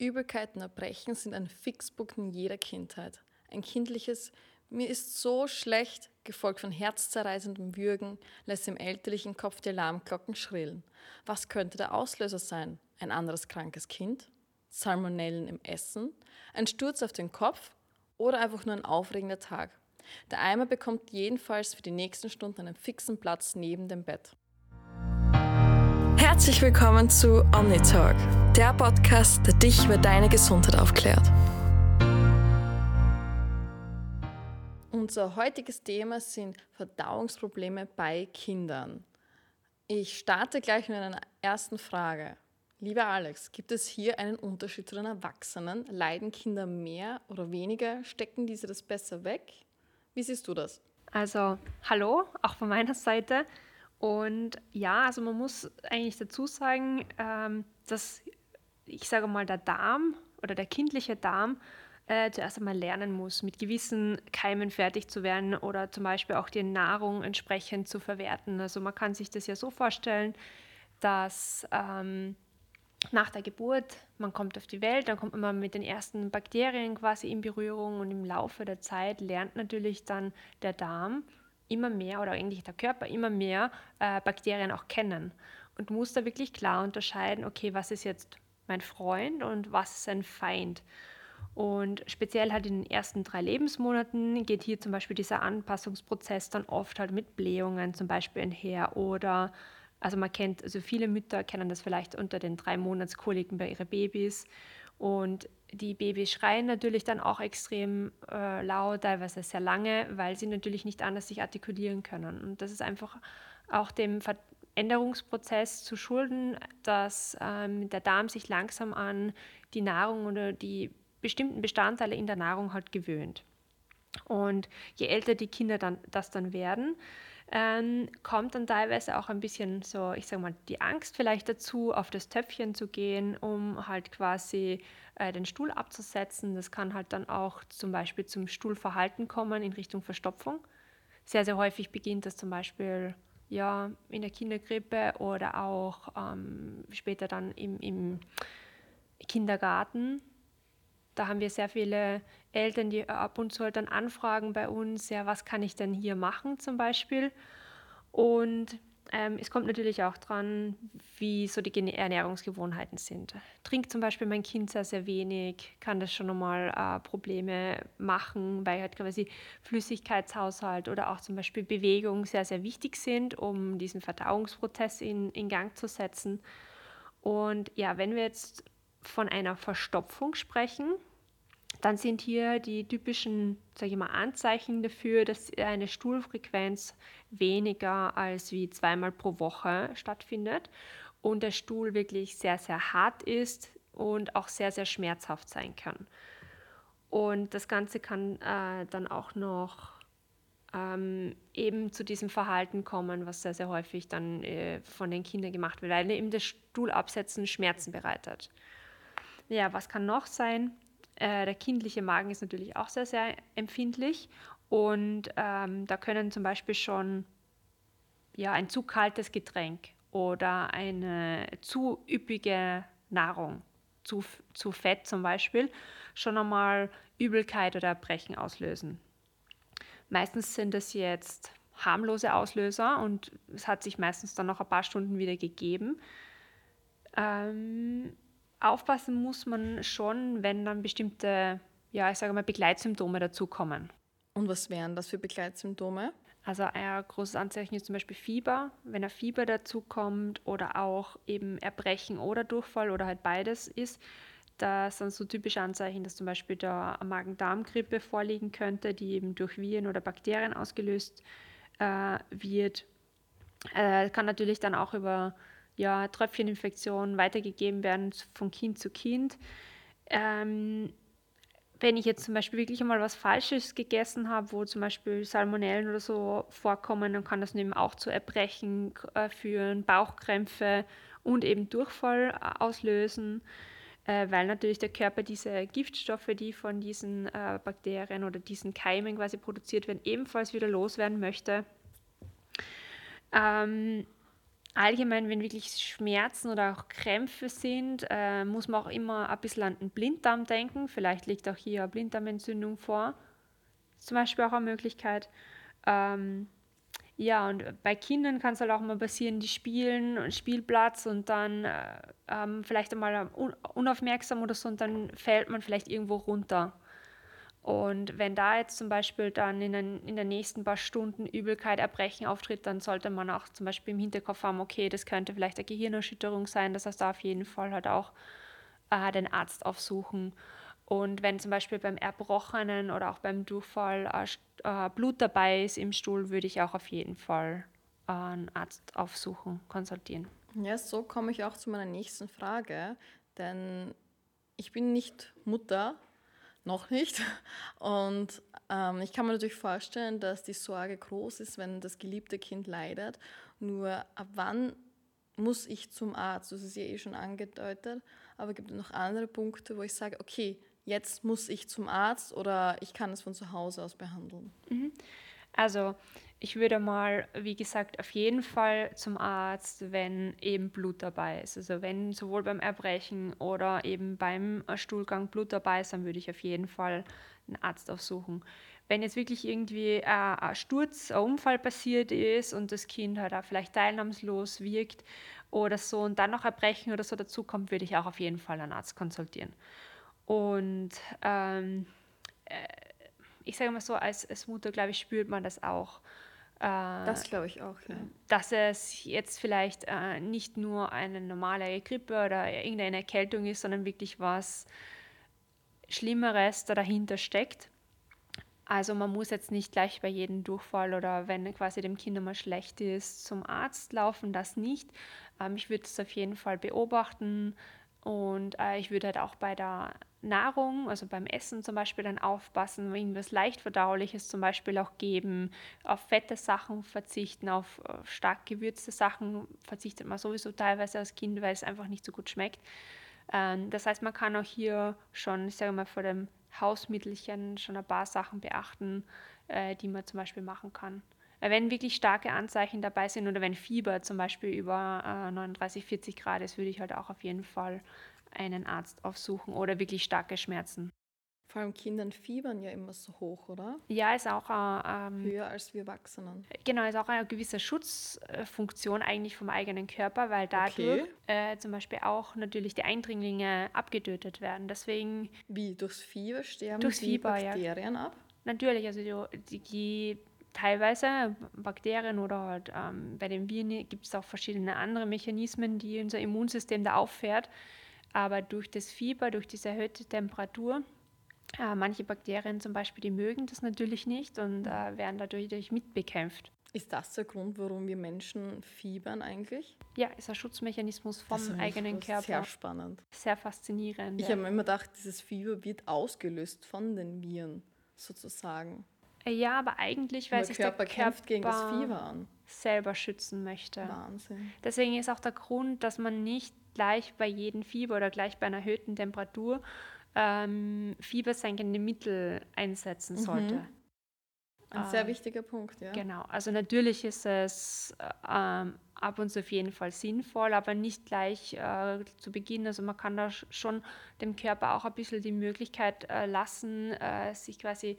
Übelkeit und Erbrechen sind ein Fixpunkt in jeder Kindheit. Ein kindliches Mir ist so schlecht, gefolgt von herzzerreißendem Würgen, lässt im elterlichen Kopf die Alarmglocken schrillen. Was könnte der Auslöser sein? Ein anderes krankes Kind? Salmonellen im Essen? Ein Sturz auf den Kopf? Oder einfach nur ein aufregender Tag? Der Eimer bekommt jedenfalls für die nächsten Stunden einen fixen Platz neben dem Bett. Herzlich willkommen zu OmniTalk, der Podcast, der dich über deine Gesundheit aufklärt. Unser heutiges Thema sind Verdauungsprobleme bei Kindern. Ich starte gleich mit einer ersten Frage. Lieber Alex, gibt es hier einen Unterschied zu den Erwachsenen? Leiden Kinder mehr oder weniger? Stecken diese das besser weg? Wie siehst du das? Also, hallo, auch von meiner Seite. Und ja, also man muss eigentlich dazu sagen, ähm, dass ich sage mal, der Darm oder der kindliche Darm äh, zuerst einmal lernen muss, mit gewissen Keimen fertig zu werden oder zum Beispiel auch die Nahrung entsprechend zu verwerten. Also man kann sich das ja so vorstellen, dass ähm, nach der Geburt, man kommt auf die Welt, dann kommt man mit den ersten Bakterien quasi in Berührung und im Laufe der Zeit lernt natürlich dann der Darm immer mehr oder eigentlich der Körper immer mehr äh, Bakterien auch kennen und muss da wirklich klar unterscheiden, okay, was ist jetzt mein Freund und was ist ein Feind. Und speziell halt in den ersten drei Lebensmonaten geht hier zum Beispiel dieser Anpassungsprozess dann oft halt mit Blähungen zum Beispiel einher oder also man kennt, also viele Mütter kennen das vielleicht unter den drei Monatskoliken bei ihren Babys und die Babys schreien natürlich dann auch extrem äh, laut, teilweise sehr lange, weil sie natürlich nicht anders sich artikulieren können. Und das ist einfach auch dem Veränderungsprozess zu schulden, dass ähm, der Darm sich langsam an die Nahrung oder die bestimmten Bestandteile in der Nahrung halt gewöhnt. Und je älter die Kinder dann das dann werden, ähm, kommt dann teilweise auch ein bisschen so, ich sage mal, die Angst vielleicht dazu, auf das Töpfchen zu gehen, um halt quasi äh, den Stuhl abzusetzen. Das kann halt dann auch zum Beispiel zum Stuhlverhalten kommen in Richtung Verstopfung. Sehr, sehr häufig beginnt das zum Beispiel ja, in der Kindergrippe oder auch ähm, später dann im, im Kindergarten. Da haben wir sehr viele Eltern, die ab und zu halt dann anfragen bei uns, ja, was kann ich denn hier machen zum Beispiel. Und ähm, es kommt natürlich auch dran, wie so die Ernährungsgewohnheiten sind. Trinkt zum Beispiel mein Kind sehr, sehr wenig, kann das schon nochmal äh, Probleme machen, weil halt quasi Flüssigkeitshaushalt oder auch zum Beispiel Bewegung sehr, sehr wichtig sind, um diesen Verdauungsprozess in, in Gang zu setzen. Und ja, wenn wir jetzt von einer Verstopfung sprechen, dann sind hier die typischen sage ich mal, Anzeichen dafür, dass eine Stuhlfrequenz weniger als wie zweimal pro Woche stattfindet und der Stuhl wirklich sehr, sehr hart ist und auch sehr, sehr schmerzhaft sein kann. Und das Ganze kann äh, dann auch noch ähm, eben zu diesem Verhalten kommen, was sehr, sehr häufig dann äh, von den Kindern gemacht wird, weil eben das Stuhlabsetzen Schmerzen bereitet. Ja, was kann noch sein? Äh, der kindliche Magen ist natürlich auch sehr, sehr empfindlich und ähm, da können zum Beispiel schon ja, ein zu kaltes Getränk oder eine zu üppige Nahrung, zu, zu Fett zum Beispiel, schon einmal Übelkeit oder Erbrechen auslösen. Meistens sind es jetzt harmlose Auslöser und es hat sich meistens dann noch ein paar Stunden wieder gegeben. Ähm, aufpassen muss man schon, wenn dann bestimmte, ja, ich sage mal, Begleitsymptome dazukommen. Und was wären das für Begleitsymptome? Also ein großes Anzeichen ist zum Beispiel Fieber, wenn ein Fieber dazukommt oder auch eben Erbrechen oder Durchfall oder halt beides ist. Das sind so typische Anzeichen, dass zum Beispiel da eine Magen-Darm-Grippe vorliegen könnte, die eben durch Viren oder Bakterien ausgelöst äh, wird. Äh, kann natürlich dann auch über ja, Tröpfcheninfektionen weitergegeben werden von Kind zu Kind. Ähm, wenn ich jetzt zum Beispiel wirklich einmal was Falsches gegessen habe, wo zum Beispiel Salmonellen oder so vorkommen, dann kann das eben auch zu Erbrechen äh, führen, Bauchkrämpfe und eben Durchfall äh, auslösen, äh, weil natürlich der Körper diese Giftstoffe, die von diesen äh, Bakterien oder diesen Keimen quasi produziert werden, ebenfalls wieder loswerden möchte. Ähm, allgemein, wenn wirklich Schmerzen oder auch Krämpfe sind, äh, muss man auch immer ein bisschen an den Blinddarm denken. Vielleicht liegt auch hier eine Blinddarmentzündung vor. Zum Beispiel auch eine Möglichkeit. Ähm, ja, und bei Kindern kann es halt auch mal passieren, die spielen und Spielplatz und dann äh, ähm, vielleicht einmal un unaufmerksam oder so und dann fällt man vielleicht irgendwo runter. Und wenn da jetzt zum Beispiel dann in den, in den nächsten paar Stunden Übelkeit, Erbrechen auftritt, dann sollte man auch zum Beispiel im Hinterkopf haben, okay, das könnte vielleicht eine Gehirnerschütterung sein. Das heißt, da auf jeden Fall halt auch äh, den Arzt aufsuchen. Und wenn zum Beispiel beim Erbrochenen oder auch beim Durchfall äh, äh, Blut dabei ist im Stuhl, würde ich auch auf jeden Fall äh, einen Arzt aufsuchen, konsultieren. Ja, so komme ich auch zu meiner nächsten Frage, denn ich bin nicht Mutter, noch nicht. Und ähm, ich kann mir natürlich vorstellen, dass die Sorge groß ist, wenn das geliebte Kind leidet. Nur ab wann muss ich zum Arzt? Das ist ja eh schon angedeutet. Aber gibt es noch andere Punkte, wo ich sage, okay, jetzt muss ich zum Arzt oder ich kann es von zu Hause aus behandeln? Mhm. Also ich würde mal, wie gesagt, auf jeden Fall zum Arzt, wenn eben Blut dabei ist. Also wenn sowohl beim Erbrechen oder eben beim Stuhlgang Blut dabei ist, dann würde ich auf jeden Fall einen Arzt aufsuchen. Wenn jetzt wirklich irgendwie äh, ein Sturz, ein Unfall passiert ist und das Kind halt auch vielleicht teilnahmslos wirkt oder so und dann noch Erbrechen oder so dazukommt, würde ich auch auf jeden Fall einen Arzt konsultieren. Und ähm, äh, ich sage mal so, als, als Mutter, glaube ich, spürt man das auch das glaube ich auch, ja. Dass es jetzt vielleicht äh, nicht nur eine normale Grippe oder irgendeine Erkältung ist, sondern wirklich was Schlimmeres da dahinter steckt. Also man muss jetzt nicht gleich bei jedem Durchfall oder wenn quasi dem Kind mal schlecht ist, zum Arzt laufen, das nicht. Ähm, ich würde es auf jeden Fall beobachten und äh, ich würde halt auch bei der Nahrung, also beim Essen zum Beispiel dann aufpassen, irgendwas leicht verdauliches zum Beispiel auch geben, auf fette Sachen verzichten, auf äh, stark gewürzte Sachen verzichtet man sowieso teilweise als Kind, weil es einfach nicht so gut schmeckt. Ähm, das heißt, man kann auch hier schon, ich sage mal, vor dem Hausmittelchen schon ein paar Sachen beachten, äh, die man zum Beispiel machen kann. Wenn wirklich starke Anzeichen dabei sind oder wenn Fieber zum Beispiel über 39, 40 Grad ist, würde ich halt auch auf jeden Fall einen Arzt aufsuchen oder wirklich starke Schmerzen. Vor allem Kindern fiebern ja immer so hoch, oder? Ja, ist auch ähm, höher als wir Erwachsenen. Genau, ist auch eine gewisse Schutzfunktion eigentlich vom eigenen Körper, weil dadurch okay. äh, zum Beispiel auch natürlich die Eindringlinge abgetötet werden. Deswegen wie durchs Fieber sterben durchs die Fieber, Bakterien ja. ab? Natürlich, also die, die teilweise Bakterien oder halt, ähm, bei den Viren gibt es auch verschiedene andere Mechanismen, die unser Immunsystem da auffährt. Aber durch das Fieber, durch diese erhöhte Temperatur, äh, manche Bakterien zum Beispiel, die mögen das natürlich nicht und äh, werden dadurch mitbekämpft. Ist das der Grund, warum wir Menschen fiebern eigentlich? Ja, ist ein Schutzmechanismus vom eigenen Körper. Sehr spannend. Sehr faszinierend. Ich ja. habe mir immer gedacht, dieses Fieber wird ausgelöst von den Viren sozusagen. Äh, ja, aber eigentlich, weil sich der Körper kämpft gegen das Fieber an. selber schützen möchte. Wahnsinn. Deswegen ist auch der Grund, dass man nicht gleich bei jedem Fieber oder gleich bei einer erhöhten Temperatur ähm, fiebersenkende Mittel einsetzen mhm. sollte. Mhm. Ein sehr ähm, wichtiger Punkt, ja. Genau, also natürlich ist es ähm, ab und zu auf jeden Fall sinnvoll, aber nicht gleich äh, zu Beginn. Also man kann da schon dem Körper auch ein bisschen die Möglichkeit äh, lassen, äh, sich quasi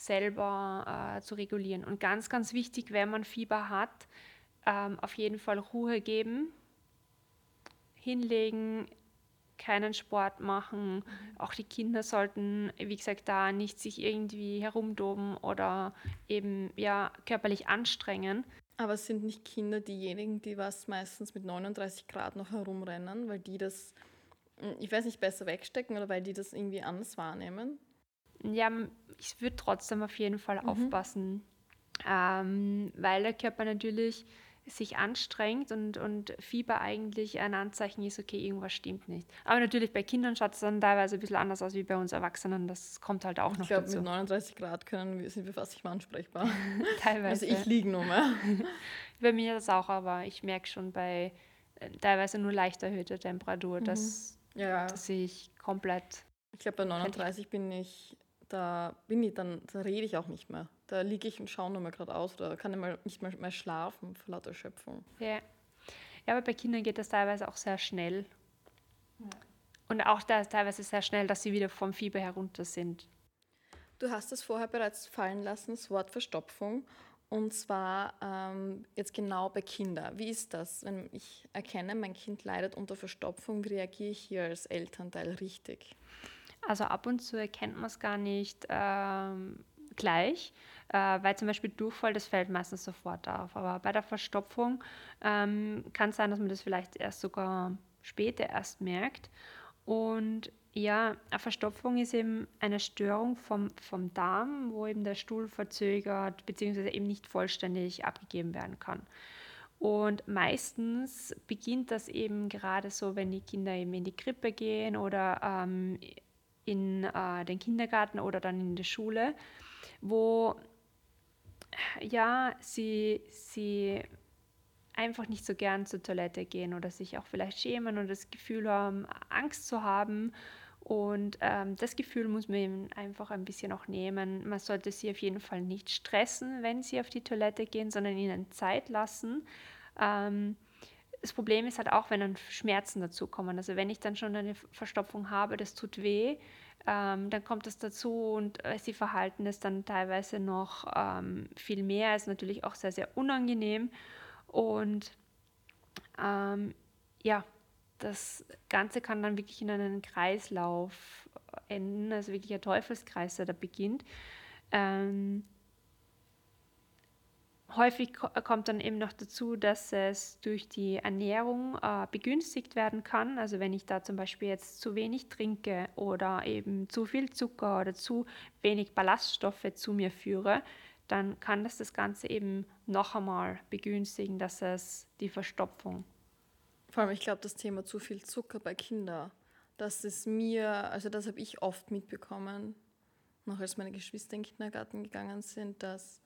selber äh, zu regulieren. Und ganz, ganz wichtig, wenn man Fieber hat, ähm, auf jeden Fall Ruhe geben, hinlegen, keinen Sport machen. Mhm. Auch die Kinder sollten, wie gesagt, da nicht sich irgendwie herumdoben oder eben ja körperlich anstrengen. Aber es sind nicht Kinder diejenigen, die was meistens mit 39 Grad noch herumrennen, weil die das, hm, ich weiß nicht, besser wegstecken oder weil die das irgendwie anders wahrnehmen? Ja, ich würde trotzdem auf jeden Fall mhm. aufpassen, ähm, weil der Körper natürlich sich anstrengt und, und Fieber eigentlich ein Anzeichen ist, okay, irgendwas stimmt nicht. Aber natürlich bei Kindern schaut es dann teilweise ein bisschen anders aus wie bei uns Erwachsenen. Das kommt halt auch ich noch glaub, dazu. Ich glaube, mit 39 Grad können wir, sind wir fast nicht mehr ansprechbar. teilweise. Also ich liege nur mehr. bei mir das auch, aber ich merke schon bei äh, teilweise nur leicht erhöhter Temperatur, mhm. dass, ja. dass ich komplett... Ich glaube, bei 39 bin ich da bin ich dann, da rede ich auch nicht mehr. Da liege ich und schaue nur mal gerade aus oder kann ich mal nicht mehr, mehr schlafen vor lauter Schöpfung. Ja. Ja, aber bei Kindern geht das teilweise auch sehr schnell. Ja. Und auch da teilweise sehr schnell, dass sie wieder vom Fieber herunter sind. Du hast es vorher bereits fallen lassen, das Wort Verstopfung. Und zwar ähm, jetzt genau bei Kindern. Wie ist das, wenn ich erkenne, mein Kind leidet unter Verstopfung? Reagiere ich hier als Elternteil richtig? Also ab und zu erkennt man es gar nicht ähm, gleich, äh, weil zum Beispiel Durchfall, das fällt meistens sofort auf. Aber bei der Verstopfung ähm, kann es sein, dass man das vielleicht erst sogar später erst merkt. Und ja, eine Verstopfung ist eben eine Störung vom, vom Darm, wo eben der Stuhl verzögert bzw. eben nicht vollständig abgegeben werden kann. Und meistens beginnt das eben gerade so, wenn die Kinder eben in die Krippe gehen oder ähm, in äh, den Kindergarten oder dann in die Schule, wo ja, sie, sie einfach nicht so gern zur Toilette gehen oder sich auch vielleicht schämen und das Gefühl haben, Angst zu haben. Und ähm, das Gefühl muss man eben einfach ein bisschen auch nehmen. Man sollte sie auf jeden Fall nicht stressen, wenn sie auf die Toilette gehen, sondern ihnen Zeit lassen. Ähm, das Problem ist halt auch, wenn dann Schmerzen dazukommen. Also wenn ich dann schon eine Verstopfung habe, das tut weh, ähm, dann kommt das dazu und äh, sie verhalten es dann teilweise noch ähm, viel mehr. Ist natürlich auch sehr, sehr unangenehm. Und ähm, ja, das Ganze kann dann wirklich in einen Kreislauf enden, also wirklich ein Teufelskreis, der da beginnt. Ähm, häufig kommt dann eben noch dazu, dass es durch die Ernährung äh, begünstigt werden kann. Also wenn ich da zum Beispiel jetzt zu wenig trinke oder eben zu viel Zucker oder zu wenig Ballaststoffe zu mir führe, dann kann das das Ganze eben noch einmal begünstigen, dass es die Verstopfung. Vor allem, ich glaube, das Thema zu viel Zucker bei Kindern, das ist mir, also das habe ich oft mitbekommen, noch als meine Geschwister in den Kindergarten gegangen sind, dass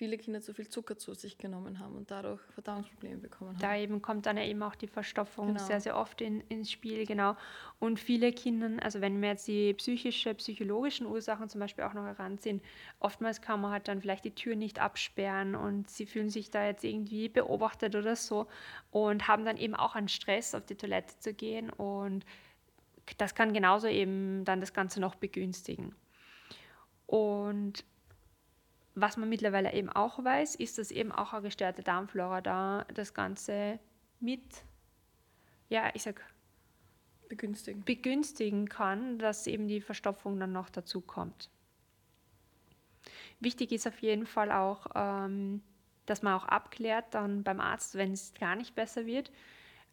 viele Kinder zu viel Zucker zu sich genommen haben und dadurch Verdauungsprobleme bekommen haben. Da eben kommt dann eben auch die Verstopfung genau. sehr, sehr oft in, ins Spiel, genau. Und viele Kinder, also wenn wir jetzt die psychische, psychologischen Ursachen zum Beispiel auch noch heranziehen, oftmals kann man halt dann vielleicht die Tür nicht absperren und sie fühlen sich da jetzt irgendwie beobachtet oder so und haben dann eben auch einen Stress, auf die Toilette zu gehen und das kann genauso eben dann das Ganze noch begünstigen. Und was man mittlerweile eben auch weiß, ist, dass eben auch eine gestörte Darmflora da das Ganze mit, ja, ich sag, begünstigen. begünstigen kann, dass eben die Verstopfung dann noch dazu kommt. Wichtig ist auf jeden Fall auch, ähm, dass man auch abklärt dann beim Arzt, wenn es gar nicht besser wird,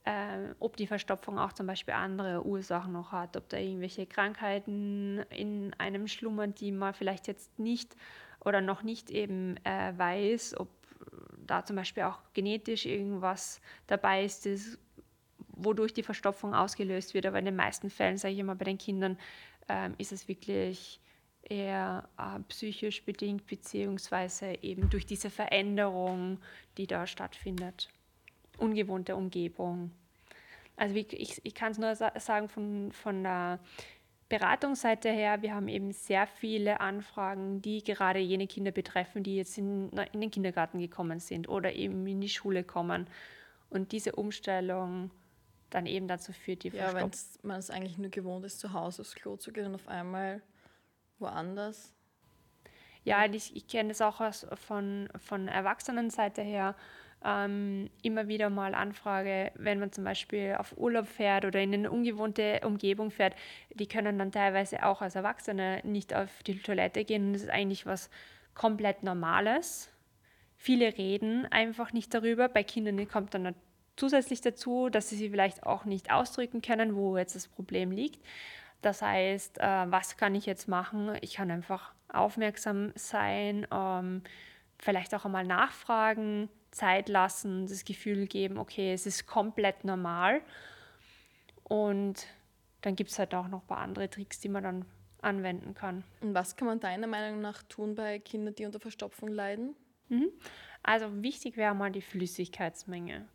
äh, ob die Verstopfung auch zum Beispiel andere Ursachen noch hat, ob da irgendwelche Krankheiten in einem schlummern, die man vielleicht jetzt nicht oder noch nicht eben äh, weiß, ob da zum Beispiel auch genetisch irgendwas dabei ist, das, wodurch die Verstopfung ausgelöst wird. Aber in den meisten Fällen, sage ich immer, bei den Kindern ähm, ist es wirklich eher äh, psychisch bedingt, beziehungsweise eben durch diese Veränderung, die da stattfindet. Ungewohnte Umgebung. Also wie, ich, ich kann es nur sa sagen von, von der Beratungsseite her, wir haben eben sehr viele Anfragen, die gerade jene Kinder betreffen, die jetzt in, in den Kindergarten gekommen sind oder eben in die Schule kommen. Und diese Umstellung dann eben dazu führt, die Ja, wenn man es eigentlich nur gewohnt ist, zu Hause aufs Klo zu gehen und auf einmal woanders. Ja, ich, ich kenne das auch von, von Erwachsenenseite her ähm, immer wieder mal anfrage, wenn man zum Beispiel auf Urlaub fährt oder in eine ungewohnte Umgebung fährt, die können dann teilweise auch als Erwachsene nicht auf die Toilette gehen. Das ist eigentlich was komplett Normales. Viele reden einfach nicht darüber. Bei Kindern kommt dann zusätzlich dazu, dass sie sich vielleicht auch nicht ausdrücken können, wo jetzt das Problem liegt. Das heißt, äh, was kann ich jetzt machen? Ich kann einfach aufmerksam sein, ähm, vielleicht auch einmal nachfragen, Zeit lassen, das Gefühl geben, okay, es ist komplett normal. Und dann gibt es halt auch noch ein paar andere Tricks, die man dann anwenden kann. Und was kann man deiner Meinung nach tun bei Kindern, die unter Verstopfung leiden? Mhm. Also wichtig wäre mal die Flüssigkeitsmenge.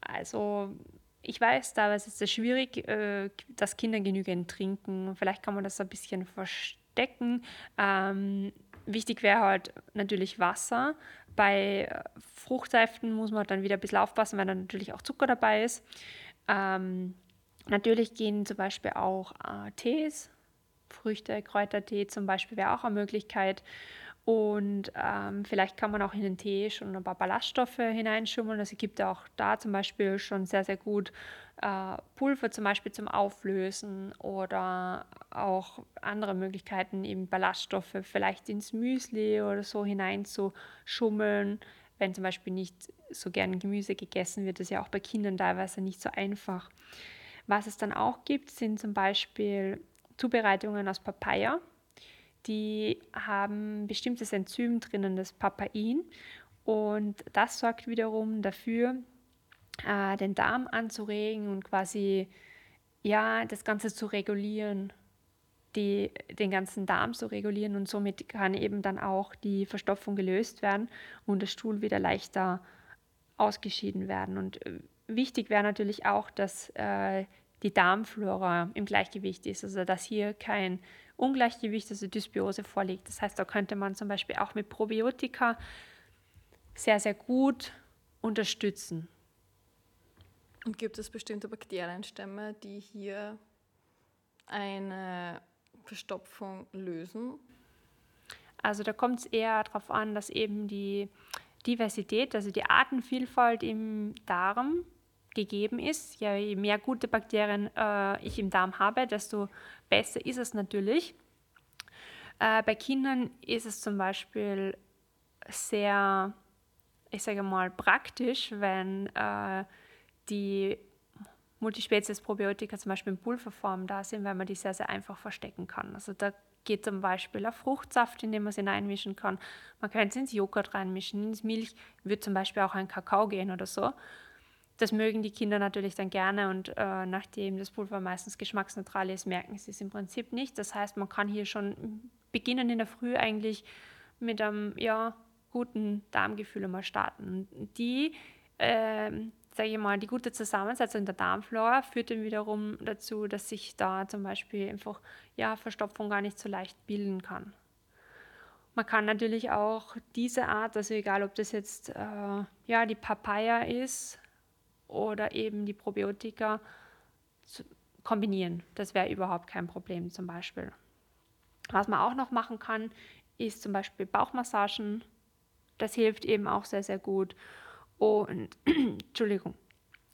Also ich weiß, da ist es schwierig, äh, dass Kinder genügend trinken. Vielleicht kann man das ein bisschen verstecken. Ähm, Wichtig wäre halt natürlich Wasser. Bei äh, Fruchtsäften muss man dann wieder ein bisschen aufpassen, weil dann natürlich auch Zucker dabei ist. Ähm, natürlich gehen zum Beispiel auch äh, Tees, Früchte, Kräutertee zum Beispiel wäre auch eine Möglichkeit. Und ähm, vielleicht kann man auch in den Tee schon ein paar Ballaststoffe hineinschummeln. Also es gibt auch da zum Beispiel schon sehr, sehr gut äh, Pulver zum Beispiel zum Auflösen oder auch andere Möglichkeiten, eben Ballaststoffe vielleicht ins Müsli oder so hineinzuschummeln. Wenn zum Beispiel nicht so gern Gemüse gegessen wird, ist ja auch bei Kindern teilweise nicht so einfach. Was es dann auch gibt, sind zum Beispiel Zubereitungen aus Papaya die haben bestimmtes Enzym drinnen, das Papain. Und das sorgt wiederum dafür, äh, den Darm anzuregen und quasi ja, das Ganze zu regulieren, die, den ganzen Darm zu regulieren und somit kann eben dann auch die Verstopfung gelöst werden und der Stuhl wieder leichter ausgeschieden werden. Und äh, wichtig wäre natürlich auch, dass äh, die Darmflora im Gleichgewicht ist, also dass hier kein Ungleichgewicht, also Dysbiose vorliegt. Das heißt, da könnte man zum Beispiel auch mit Probiotika sehr, sehr gut unterstützen. Und gibt es bestimmte Bakterienstämme, die hier eine Verstopfung lösen? Also da kommt es eher darauf an, dass eben die Diversität, also die Artenvielfalt im Darm gegeben ist. Je mehr gute Bakterien äh, ich im Darm habe, desto besser ist es natürlich. Äh, bei Kindern ist es zum Beispiel sehr, ich sage mal, praktisch, wenn äh, die Multispezies-Probiotika zum Beispiel in Pulverform da sind, weil man die sehr, sehr einfach verstecken kann. Also da geht zum Beispiel ein Fruchtsaft, in den man sie reinmischen kann. Man könnte es ins Joghurt reinmischen, ins Milch, wird zum Beispiel auch ein Kakao gehen oder so. Das mögen die Kinder natürlich dann gerne und äh, nachdem das Pulver meistens geschmacksneutral ist, merken sie es im Prinzip nicht. Das heißt, man kann hier schon beginnen in der Früh eigentlich mit einem ja, guten Darmgefühl mal starten. Die, äh, sage ich mal, die gute Zusammensetzung der Darmflora führt dann wiederum dazu, dass sich da zum Beispiel einfach ja, Verstopfung gar nicht so leicht bilden kann. Man kann natürlich auch diese Art, also egal ob das jetzt äh, ja, die Papaya ist oder eben die Probiotika kombinieren. Das wäre überhaupt kein Problem zum Beispiel. Was man auch noch machen kann, ist zum Beispiel Bauchmassagen. Das hilft eben auch sehr, sehr gut. Und Entschuldigung,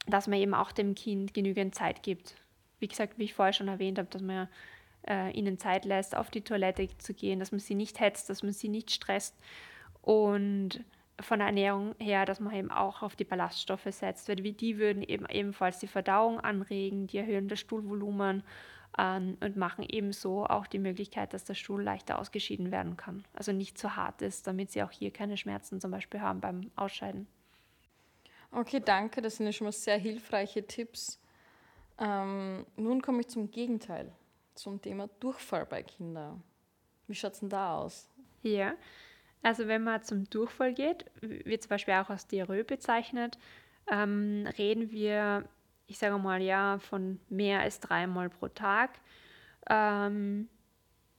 dass man eben auch dem Kind genügend Zeit gibt. Wie gesagt, wie ich vorher schon erwähnt habe, dass man äh, ihnen Zeit lässt, auf die Toilette zu gehen, dass man sie nicht hetzt, dass man sie nicht stresst. Und von der Ernährung her, dass man eben auch auf die Ballaststoffe setzt, weil die würden eben ebenfalls die Verdauung anregen, die erhöhen das Stuhlvolumen ähm, und machen ebenso auch die Möglichkeit, dass der Stuhl leichter ausgeschieden werden kann. Also nicht zu hart ist, damit sie auch hier keine Schmerzen zum Beispiel haben beim Ausscheiden. Okay, danke. Das sind ja schon mal sehr hilfreiche Tipps. Ähm, nun komme ich zum Gegenteil, zum Thema Durchfall bei Kindern. Wie schaut es denn da aus? Ja, also wenn man zum Durchfall geht, wird zum Beispiel auch als Diarrhoe bezeichnet, ähm, reden wir, ich sage mal ja, von mehr als dreimal pro Tag. Ähm,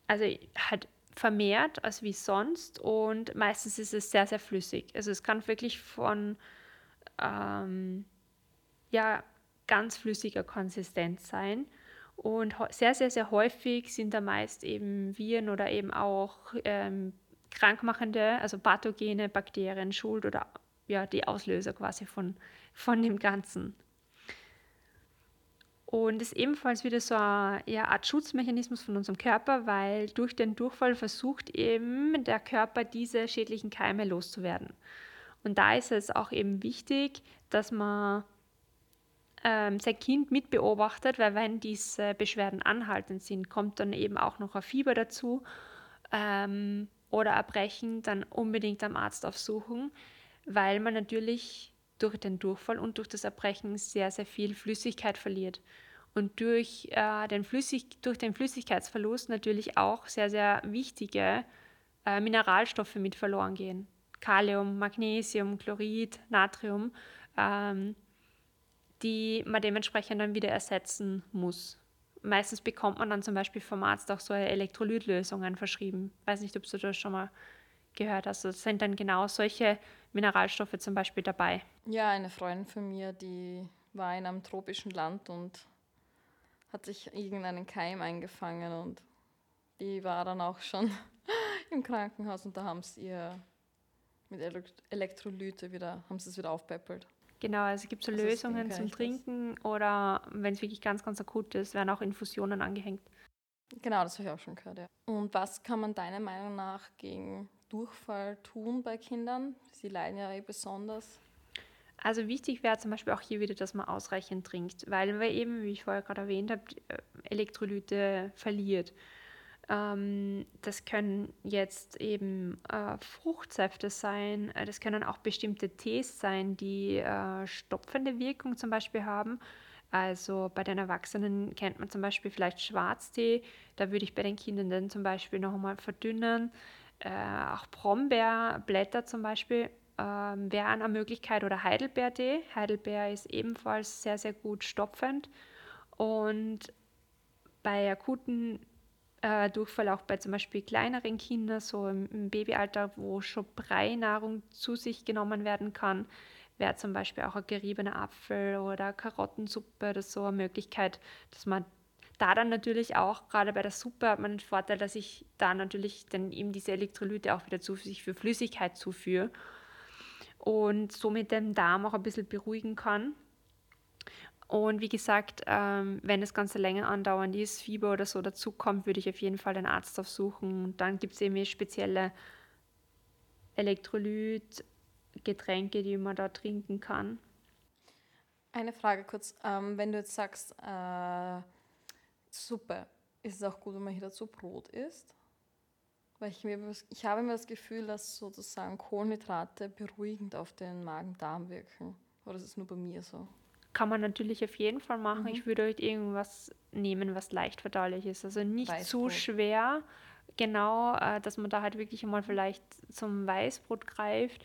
also halt vermehrt als wie sonst und meistens ist es sehr, sehr flüssig. Also es kann wirklich von ähm, ja, ganz flüssiger Konsistenz sein. Und sehr, sehr, sehr häufig sind da meist eben Viren oder eben auch ähm, krankmachende, also pathogene Bakterien schuld oder ja, die Auslöser quasi von, von dem Ganzen. Und ist ebenfalls wieder so eine ja, Art Schutzmechanismus von unserem Körper, weil durch den Durchfall versucht eben der Körper diese schädlichen Keime loszuwerden. Und da ist es auch eben wichtig, dass man ähm, sein Kind mit beobachtet, weil wenn diese Beschwerden anhaltend sind, kommt dann eben auch noch ein Fieber dazu. Ähm, oder Erbrechen, dann unbedingt am Arzt aufsuchen, weil man natürlich durch den Durchfall und durch das Erbrechen sehr, sehr viel Flüssigkeit verliert. Und durch, äh, den, Flüssig durch den Flüssigkeitsverlust natürlich auch sehr, sehr wichtige äh, Mineralstoffe mit verloren gehen. Kalium, Magnesium, Chlorid, Natrium, ähm, die man dementsprechend dann wieder ersetzen muss meistens bekommt man dann zum Beispiel vom Arzt auch so Elektrolytlösungen verschrieben. Weiß nicht, ob du das schon mal gehört hast. Also sind dann genau solche Mineralstoffe zum Beispiel dabei. Ja, eine Freundin von mir, die war in einem tropischen Land und hat sich irgendeinen Keim eingefangen und die war dann auch schon im Krankenhaus und da haben sie ihr mit Elektrolyte wieder, haben sie es wieder aufpeppelt. Genau, also es gibt so also Lösungen zum Trinken das. oder wenn es wirklich ganz, ganz akut ist, werden auch Infusionen angehängt. Genau, das habe ich auch schon gehört, ja. Und was kann man deiner Meinung nach gegen Durchfall tun bei Kindern? Sie leiden ja eh besonders. Also wichtig wäre zum Beispiel auch hier wieder, dass man ausreichend trinkt, weil man eben, wie ich vorher gerade erwähnt habe, äh, Elektrolyte verliert. Ähm, das können jetzt eben äh, Fruchtsäfte sein, äh, das können auch bestimmte Tees sein, die äh, stopfende Wirkung zum Beispiel haben. Also bei den Erwachsenen kennt man zum Beispiel vielleicht Schwarztee, da würde ich bei den Kindern dann zum Beispiel noch einmal verdünnen. Äh, auch Brombeerblätter zum Beispiel ähm, wäre eine Möglichkeit oder Heidelbeertee. Heidelbeer ist ebenfalls sehr, sehr gut stopfend. Und bei akuten äh, Durchfall auch bei zum Beispiel kleineren Kindern, so im, im Babyalter, wo schon Breinahrung zu sich genommen werden kann, wäre zum Beispiel auch ein geriebener Apfel oder Karottensuppe oder so eine Möglichkeit, dass man da dann natürlich auch, gerade bei der Suppe hat man den Vorteil, dass ich da natürlich dann eben diese Elektrolyte auch wieder zu sich für Flüssigkeit zuführe und somit den Darm auch ein bisschen beruhigen kann. Und wie gesagt, ähm, wenn das Ganze länger andauernd ist, Fieber oder so dazukommt, würde ich auf jeden Fall den Arzt aufsuchen. Und dann gibt es eben spezielle Elektrolytgetränke, die man da trinken kann. Eine Frage kurz. Ähm, wenn du jetzt sagst, äh, Suppe, ist es auch gut, wenn man hier dazu Brot isst? Weil ich, mir, ich habe immer das Gefühl, dass sozusagen Kohlenhydrate beruhigend auf den Magen-Darm wirken. Oder ist es nur bei mir so? Kann man natürlich auf jeden Fall machen. Mhm. Ich würde halt irgendwas nehmen, was leicht verdaulich ist. Also nicht Weißbrot. zu schwer, genau, äh, dass man da halt wirklich einmal vielleicht zum Weißbrot greift.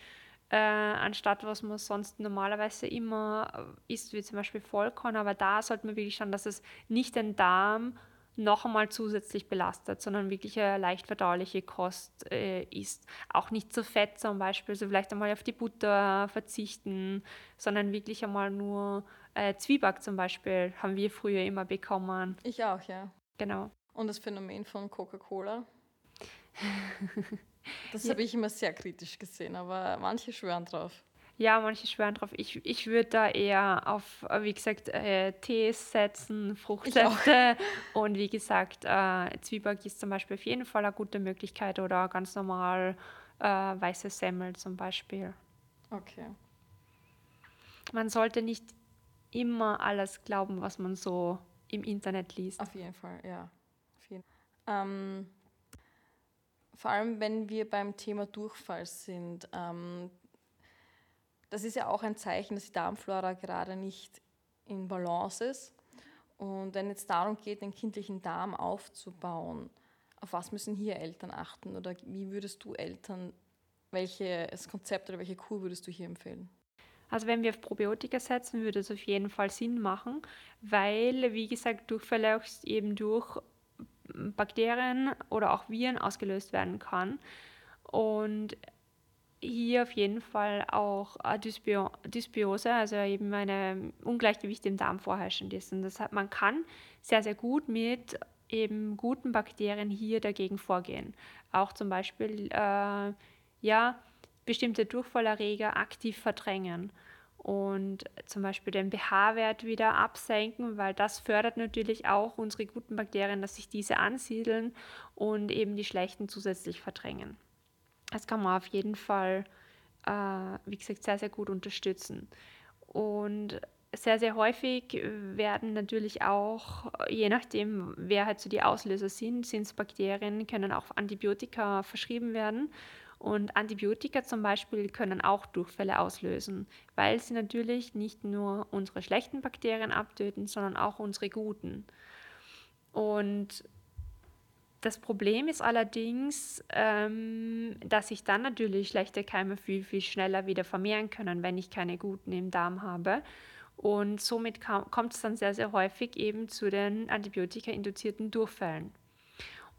Äh, anstatt was man sonst normalerweise immer isst, wie zum Beispiel Vollkorn. Aber da sollte man wirklich schauen, dass es nicht den Darm noch einmal zusätzlich belastet, sondern wirklich eine leicht verdauliche Kost äh, ist. Auch nicht zu fett zum Beispiel, also vielleicht einmal auf die Butter verzichten, sondern wirklich einmal nur äh, Zwieback zum Beispiel haben wir früher immer bekommen. Ich auch, ja. Genau. Und das Phänomen von Coca-Cola? das ja. habe ich immer sehr kritisch gesehen, aber manche schwören drauf. Ja, manche schwören drauf. Ich, ich würde da eher auf, äh, wie gesagt, äh, Tees setzen, Fruchtsäfte und wie gesagt, äh, Zwieback ist zum Beispiel auf jeden Fall eine gute Möglichkeit oder ganz normal äh, weiße Semmel zum Beispiel. Okay. Man sollte nicht immer alles glauben, was man so im Internet liest. Auf jeden Fall, ja. Jeden ähm, vor allem, wenn wir beim Thema Durchfall sind. Ähm, das ist ja auch ein Zeichen, dass die Darmflora gerade nicht in Balance ist. Und wenn es darum geht, den kindlichen Darm aufzubauen, auf was müssen hier Eltern achten? Oder wie würdest du Eltern, welches Konzept oder welche Kur würdest du hier empfehlen? Also wenn wir auf Probiotika setzen, würde es auf jeden Fall Sinn machen, weil, wie gesagt, Durchfälle eben durch Bakterien oder auch Viren ausgelöst werden kann. Und hier auf jeden Fall auch Dysbio Dysbiose, also eben ein Ungleichgewicht im Darm vorherrschend ist. Und das hat, man kann sehr, sehr gut mit eben guten Bakterien hier dagegen vorgehen. Auch zum Beispiel äh, ja, bestimmte Durchfallerreger aktiv verdrängen und zum Beispiel den pH-Wert wieder absenken, weil das fördert natürlich auch unsere guten Bakterien, dass sich diese ansiedeln und eben die schlechten zusätzlich verdrängen. Das kann man auf jeden Fall, äh, wie gesagt, sehr, sehr gut unterstützen. Und sehr, sehr häufig werden natürlich auch, je nachdem, wer halt so die Auslöser sind, sind es Bakterien, können auch Antibiotika verschrieben werden. Und Antibiotika zum Beispiel können auch Durchfälle auslösen, weil sie natürlich nicht nur unsere schlechten Bakterien abtöten, sondern auch unsere guten. Und das Problem ist allerdings, ähm, dass sich dann natürlich schlechte Keime viel, viel schneller wieder vermehren können, wenn ich keine guten im Darm habe. Und somit kommt es dann sehr, sehr häufig eben zu den antibiotika-induzierten Durchfällen.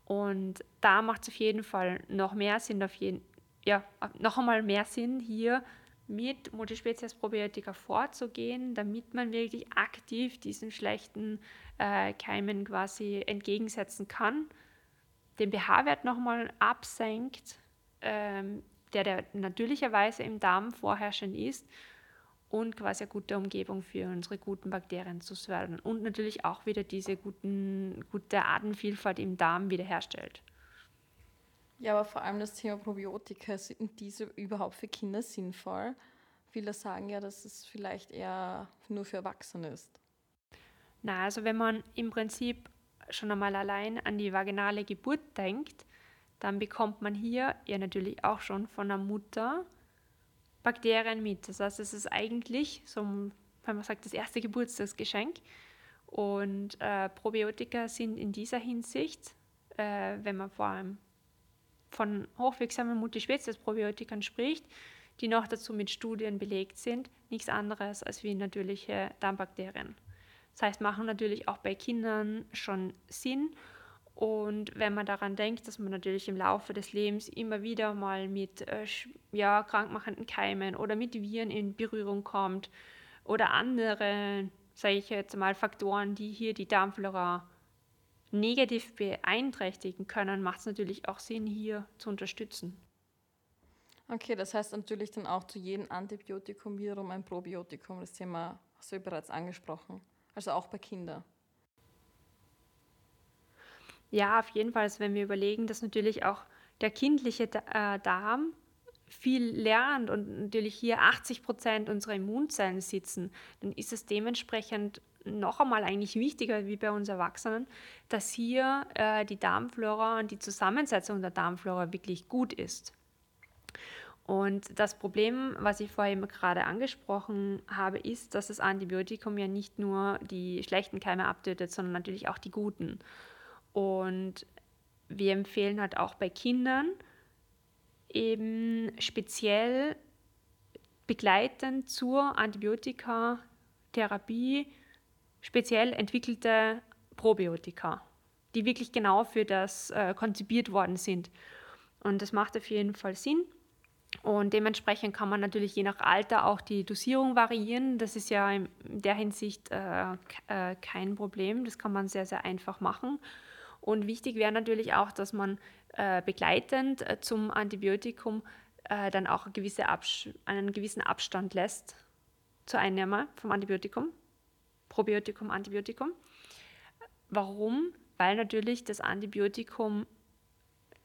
Und da macht es auf jeden Fall noch mehr Sinn, auf jeden, ja, noch einmal mehr Sinn, hier mit Multispezies-Probiotika vorzugehen, damit man wirklich aktiv diesen schlechten äh, Keimen quasi entgegensetzen kann, den pH-Wert nochmal absenkt, ähm, der, der natürlicherweise im Darm vorherrschend ist und quasi eine gute Umgebung für unsere guten Bakterien zu fördern und natürlich auch wieder diese guten, gute Artenvielfalt im Darm wiederherstellt. Ja, aber vor allem das Thema Probiotika, sind diese überhaupt für Kinder sinnvoll? Viele sagen ja, dass es vielleicht eher nur für Erwachsene ist. Na, also wenn man im Prinzip schon einmal allein an die vaginale Geburt denkt, dann bekommt man hier ja natürlich auch schon von der Mutter Bakterien mit. Das heißt, es ist eigentlich, so, wenn man sagt, das erste Geburtstagsgeschenk. Und äh, Probiotika sind in dieser Hinsicht, äh, wenn man vor allem von hochwirksamen Multispezies-Probiotikern spricht, die noch dazu mit Studien belegt sind, nichts anderes als wie natürliche Darmbakterien. Das heißt, machen natürlich auch bei Kindern schon Sinn. Und wenn man daran denkt, dass man natürlich im Laufe des Lebens immer wieder mal mit äh, ja, krankmachenden Keimen oder mit Viren in Berührung kommt oder andere, sage ich jetzt mal, Faktoren, die hier die Darmflora negativ beeinträchtigen können, macht es natürlich auch Sinn, hier zu unterstützen. Okay, das heißt natürlich dann auch zu jedem Antibiotikum wiederum ein Probiotikum. Das Thema hast du bereits angesprochen. Also auch bei Kindern. Ja, auf jeden Fall. Also wenn wir überlegen, dass natürlich auch der kindliche äh, Darm viel lernt und natürlich hier 80 Prozent unserer Immunzellen sitzen, dann ist es dementsprechend noch einmal eigentlich wichtiger wie bei uns Erwachsenen, dass hier äh, die Darmflora und die Zusammensetzung der Darmflora wirklich gut ist. Und das Problem, was ich vorhin gerade angesprochen habe, ist, dass das Antibiotikum ja nicht nur die schlechten Keime abtötet, sondern natürlich auch die guten. Und wir empfehlen halt auch bei Kindern eben speziell begleitend zur Antibiotikatherapie speziell entwickelte Probiotika, die wirklich genau für das äh, konzipiert worden sind. Und das macht auf jeden Fall Sinn. Und dementsprechend kann man natürlich je nach Alter auch die Dosierung variieren. Das ist ja in der Hinsicht äh, äh, kein Problem. Das kann man sehr, sehr einfach machen. Und wichtig wäre natürlich auch, dass man äh, begleitend äh, zum Antibiotikum äh, dann auch gewisse einen gewissen Abstand lässt zur Einnahme vom Antibiotikum. Probiotikum, Antibiotikum. Warum? Weil natürlich das Antibiotikum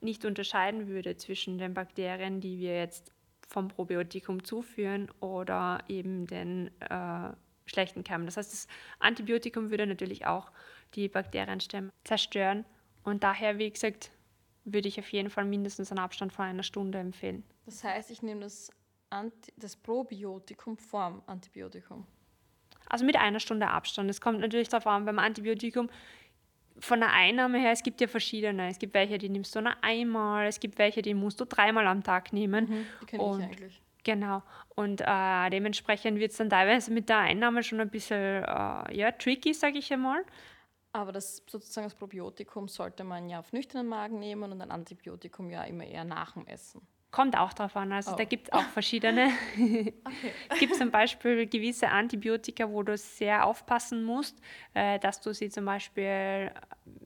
nicht unterscheiden würde zwischen den Bakterien, die wir jetzt vom Probiotikum zuführen oder eben den äh, schlechten Keimen. Das heißt, das Antibiotikum würde natürlich auch die Bakterienstämme zerstören und daher, wie gesagt, würde ich auf jeden Fall mindestens einen Abstand von einer Stunde empfehlen. Das heißt, ich nehme das, Anti das Probiotikum vorm Antibiotikum. Also mit einer Stunde Abstand. Es kommt natürlich darauf an, beim Antibiotikum von der Einnahme her, es gibt ja verschiedene. Es gibt welche, die nimmst du nur einmal, es gibt welche, die musst du dreimal am Tag nehmen. Mhm, die kenne ich eigentlich. Genau. Und äh, dementsprechend wird es dann teilweise mit der Einnahme schon ein bisschen äh, ja, tricky, sage ich einmal. Aber das sozusagen das Probiotikum sollte man ja auf nüchternen Magen nehmen und ein Antibiotikum ja immer eher nach dem Essen. Kommt auch drauf an. Also oh. da gibt es auch verschiedene. okay. es gibt zum Beispiel gewisse Antibiotika, wo du sehr aufpassen musst, äh, dass du sie zum Beispiel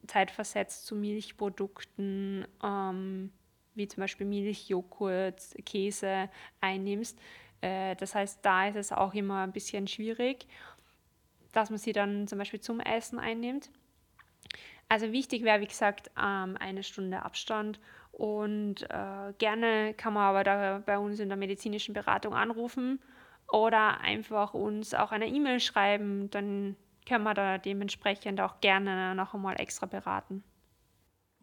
zeitversetzt zu Milchprodukten, ähm, wie zum Beispiel Milch, Joghurt, Käse einnimmst. Äh, das heißt, da ist es auch immer ein bisschen schwierig, dass man sie dann zum Beispiel zum Essen einnimmt. Also wichtig wäre, wie gesagt, ähm, eine Stunde Abstand und äh, gerne kann man aber da bei uns in der medizinischen Beratung anrufen oder einfach uns auch eine E-Mail schreiben. Dann können wir da dementsprechend auch gerne noch einmal extra beraten.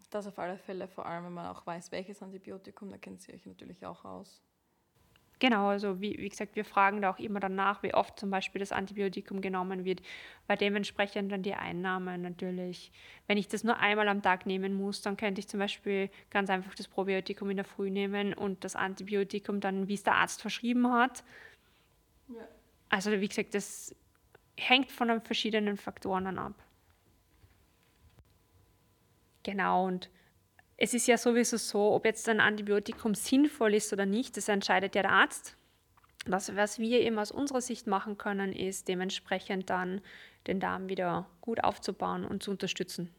Das auf alle Fälle, vor allem wenn man auch weiß, welches Antibiotikum, da kennt sie euch natürlich auch aus. Genau, also wie, wie gesagt, wir fragen da auch immer danach, wie oft zum Beispiel das Antibiotikum genommen wird, weil dementsprechend dann die Einnahme natürlich, wenn ich das nur einmal am Tag nehmen muss, dann könnte ich zum Beispiel ganz einfach das Probiotikum in der Früh nehmen und das Antibiotikum dann, wie es der Arzt verschrieben hat. Ja. Also wie gesagt, das hängt von den verschiedenen Faktoren dann ab. Genau, und es ist ja sowieso so, ob jetzt ein Antibiotikum sinnvoll ist oder nicht, das entscheidet ja der Arzt. Das, was wir eben aus unserer Sicht machen können, ist dementsprechend dann den Darm wieder gut aufzubauen und zu unterstützen.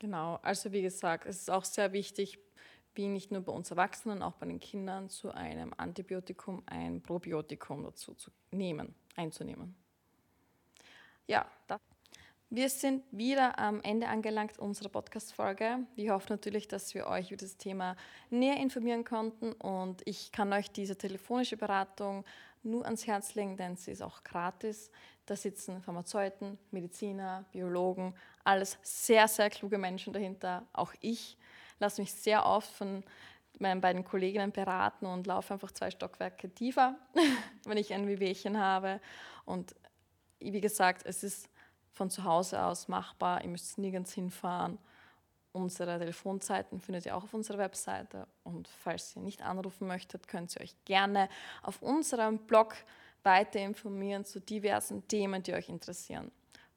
Genau, also wie gesagt, es ist auch sehr wichtig, wie nicht nur bei uns Erwachsenen, auch bei den Kindern, zu einem Antibiotikum ein Probiotikum dazu zu nehmen, einzunehmen. Ja, das. Wir sind wieder am Ende angelangt unserer Podcast-Folge. Wir hoffen natürlich, dass wir euch über das Thema näher informieren konnten und ich kann euch diese telefonische Beratung nur ans Herz legen, denn sie ist auch gratis. Da sitzen Pharmazeuten, Mediziner, Biologen, alles sehr, sehr kluge Menschen dahinter. Auch ich lasse mich sehr oft von meinen beiden Kolleginnen beraten und laufe einfach zwei Stockwerke tiefer, wenn ich ein Wehwehchen habe. Und wie gesagt, es ist von zu Hause aus machbar. Ihr müsst nirgends hinfahren. Unsere Telefonzeiten findet ihr auch auf unserer Webseite. Und falls ihr nicht anrufen möchtet, könnt ihr euch gerne auf unserem Blog weiter informieren zu diversen Themen, die euch interessieren.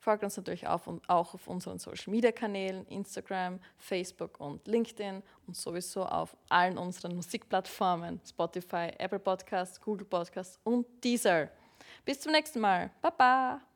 Folgt uns natürlich auch auf unseren Social Media Kanälen, Instagram, Facebook und LinkedIn und sowieso auf allen unseren Musikplattformen, Spotify, Apple Podcasts, Google Podcasts und Deezer. Bis zum nächsten Mal. Baba!